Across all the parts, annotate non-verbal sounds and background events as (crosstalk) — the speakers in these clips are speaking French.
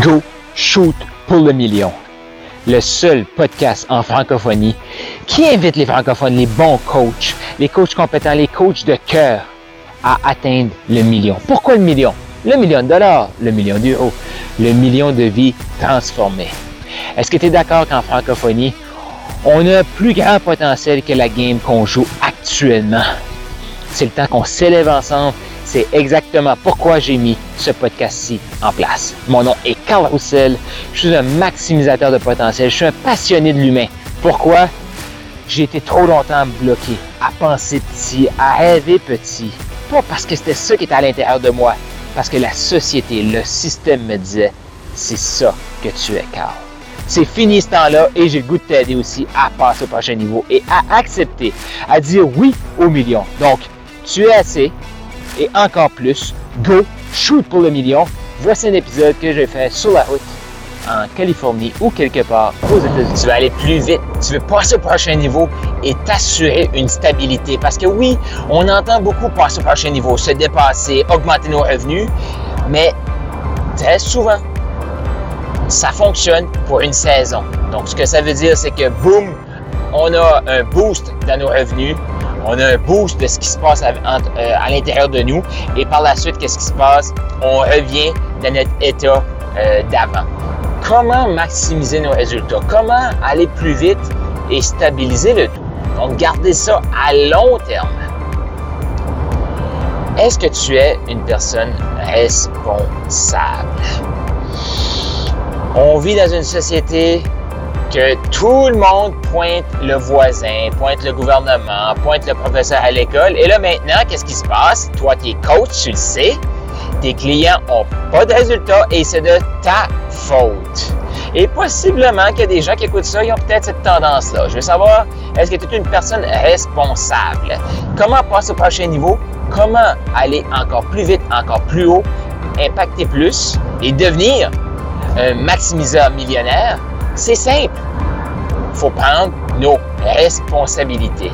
Go Shoot pour le million. Le seul podcast en francophonie qui invite les francophones, les bons coachs, les coachs compétents, les coachs de cœur à atteindre le million. Pourquoi le million? Le million de dollars, le million d'euros, le million de vies transformées. Est-ce que tu es d'accord qu'en francophonie, on a plus grand potentiel que la game qu'on joue actuellement? C'est le temps qu'on s'élève ensemble c'est exactement pourquoi j'ai mis ce podcast-ci en place. Mon nom est Carl Roussel. Je suis un maximisateur de potentiel. Je suis un passionné de l'humain. Pourquoi? J'ai été trop longtemps bloqué à penser petit, à rêver petit. Pas parce que c'était ça qui était à l'intérieur de moi, parce que la société, le système me disait, c'est ça que tu es, Carl. C'est fini ce temps-là et j'ai le goût de t'aider aussi à passer au prochain niveau et à accepter, à dire oui au million. Donc, tu es assez, et encore plus, go, shoot pour le million. Voici un épisode que j'ai fait sur la route en Californie ou quelque part aux États-Unis. Tu veux aller plus vite, tu veux passer au prochain niveau et t'assurer une stabilité. Parce que oui, on entend beaucoup passer au prochain niveau, se dépasser, augmenter nos revenus, mais très souvent, ça fonctionne pour une saison. Donc, ce que ça veut dire, c'est que boum, on a un boost dans nos revenus, on a un boost de ce qui se passe à, euh, l'intérieur de nous et par la suite, qu'est-ce qui se passe? On revient dans notre état euh, d'avant. Comment maximiser nos résultats? Comment aller plus vite et stabiliser le tout? Donc, garder ça à long terme. Est-ce que tu es une personne responsable? On vit dans une société que tout le monde pointe le voisin, pointe le gouvernement, pointe le professeur à l'école. Et là, maintenant, qu'est-ce qui se passe? Toi, tu es coach, tu le sais. Tes clients n'ont pas de résultats et c'est de ta faute. Et possiblement qu'il y a des gens qui écoutent ça, ils ont peut-être cette tendance-là. Je veux savoir, est-ce que tu es une personne responsable? Comment passer au prochain niveau? Comment aller encore plus vite, encore plus haut, impacter plus et devenir un maximiseur millionnaire? C'est simple. Faut prendre nos responsabilités.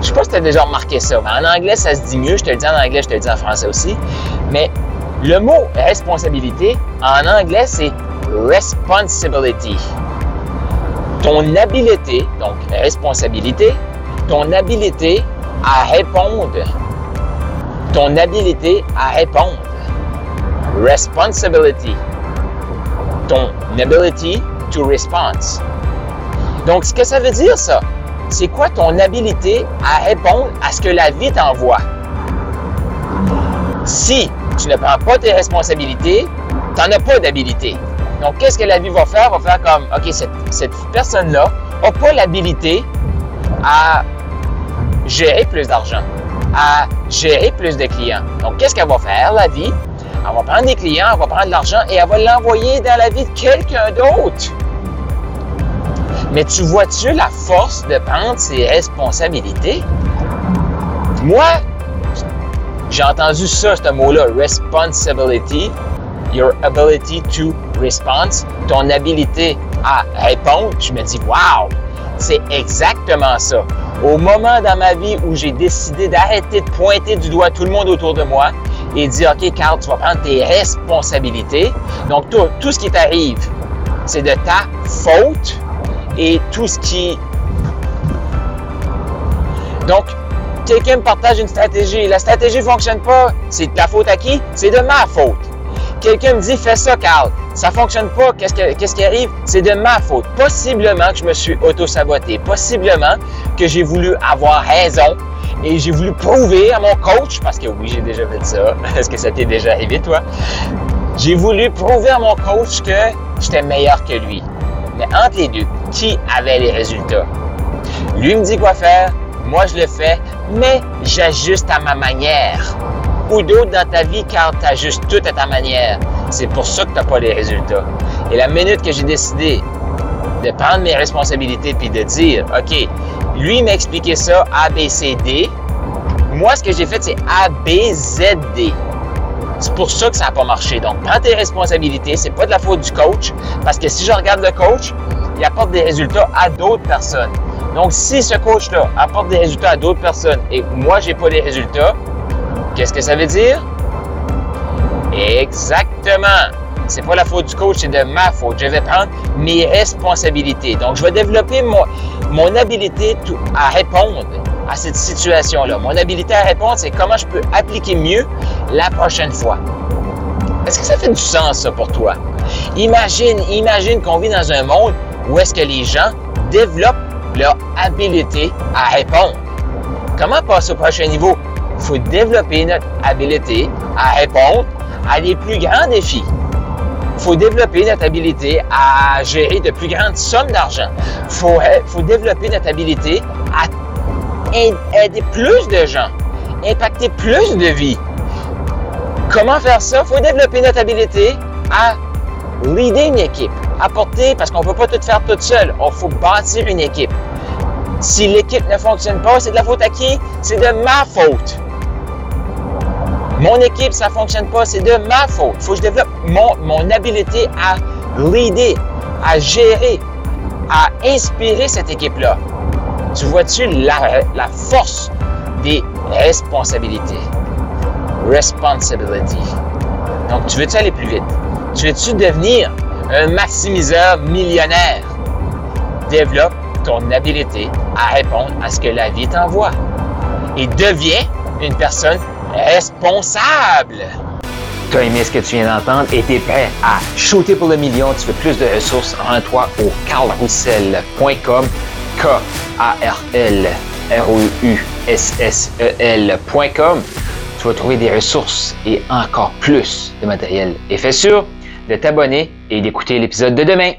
Je sais pas si tu as déjà remarqué ça, en anglais, ça se dit mieux. Je te le dis en anglais, je te le dis en français aussi. Mais le mot responsabilité, en anglais, c'est responsibility. Ton habileté, donc responsabilité, ton habileté à répondre. Ton habileté à répondre. Responsibility. Ton ability to response. Donc, ce que ça veut dire, ça, c'est quoi ton habilité à répondre à ce que la vie t'envoie? Si tu ne prends pas tes responsabilités, tu n'en as pas d'habilité. Donc, qu'est-ce que la vie va faire? Va faire comme, OK, cette, cette personne-là n'a pas l'habilité à gérer plus d'argent, à gérer plus de clients. Donc, qu'est-ce qu'elle va faire, la vie? Elle va prendre des clients, elle va prendre de l'argent et elle va l'envoyer dans la vie de quelqu'un d'autre. Mais tu vois-tu la force de prendre ses responsabilités? Moi, j'ai entendu ça, ce mot-là, responsibility, your ability to respond, ton habilité à répondre. Je me dis, wow, c'est exactement ça. Au moment dans ma vie où j'ai décidé d'arrêter de pointer du doigt tout le monde autour de moi et dire, OK, Carl, tu vas prendre tes responsabilités. Donc, tout, tout ce qui t'arrive, c'est de ta faute et tout ce qui... Donc, quelqu'un me partage une stratégie. La stratégie ne fonctionne pas. C'est de la faute à qui? C'est de ma faute. Quelqu'un me dit, fais ça, Carl. Ça ne fonctionne pas. Qu'est-ce, qui arrive? C'est de ma faute. Possiblement que je me suis auto-saboté. Possiblement que j'ai voulu avoir raison et j'ai voulu prouver à mon coach, parce que oui, j'ai déjà fait ça. (laughs) Est-ce que ça t'est déjà arrivé, toi? J'ai voulu prouver à mon coach que j'étais meilleur que lui. Mais entre les deux, qui avait les résultats? Lui me dit quoi faire, moi je le fais, mais j'ajuste à ma manière. Ou d'autres dans ta vie car tu ajustes tout à ta manière. C'est pour ça que tu n'as pas les résultats. Et la minute que j'ai décidé de prendre mes responsabilités puis de dire, OK, lui m'a expliqué ça A, B, C, D. Moi, ce que j'ai fait, c'est A, B, Z, D. C'est pour ça que ça n'a pas marché. Donc, prends tes responsabilités. C'est pas de la faute du coach. Parce que si je regarde le coach, il apporte des résultats à d'autres personnes. Donc, si ce coach-là apporte des résultats à d'autres personnes et moi, j'ai pas des résultats, qu'est-ce que ça veut dire? Exactement. c'est pas la faute du coach, c'est de ma faute. Je vais prendre mes responsabilités. Donc, je vais développer mon, mon à répondre à cette situation-là. Mon habilité à répondre, c'est comment je peux appliquer mieux la prochaine fois. Est-ce que ça fait du sens, ça, pour toi? Imagine, imagine qu'on vit dans un monde où est-ce que les gens développent leur habilité à répondre. Comment passer au prochain niveau? Il faut développer notre habilité à répondre à des plus grands défis. Il faut développer notre habilité à gérer de plus grandes sommes d'argent. Il faut, faut, développer notre habilité à aider plus de gens, impacter plus de vies. Comment faire ça? Il faut développer notre habilité à leader une équipe, apporter, parce qu'on ne peut pas tout faire tout seul. Il faut bâtir une équipe. Si l'équipe ne fonctionne pas, c'est de la faute à qui? C'est de ma faute. Mon équipe, ça ne fonctionne pas, c'est de ma faute. Il faut que je développe mon, mon habilité à leader, à gérer, à inspirer cette équipe-là. Tu vois-tu la, force des responsabilités? Responsibility. Donc, tu veux-tu aller plus vite? Tu veux-tu devenir un maximiseur millionnaire? Développe ton habilité à répondre à ce que la vie t'envoie. Et deviens une personne responsable. Tu as aimé ce que tu viens d'entendre et tu es prêt à shooter pour le million. Tu veux plus de ressources, rends-toi au carlroussel.com. K-A-R-L R-O-U-S-S-E-L.com. Tu vas trouver des ressources et encore plus de matériel. Et fais sûr de t'abonner et d'écouter l'épisode de demain.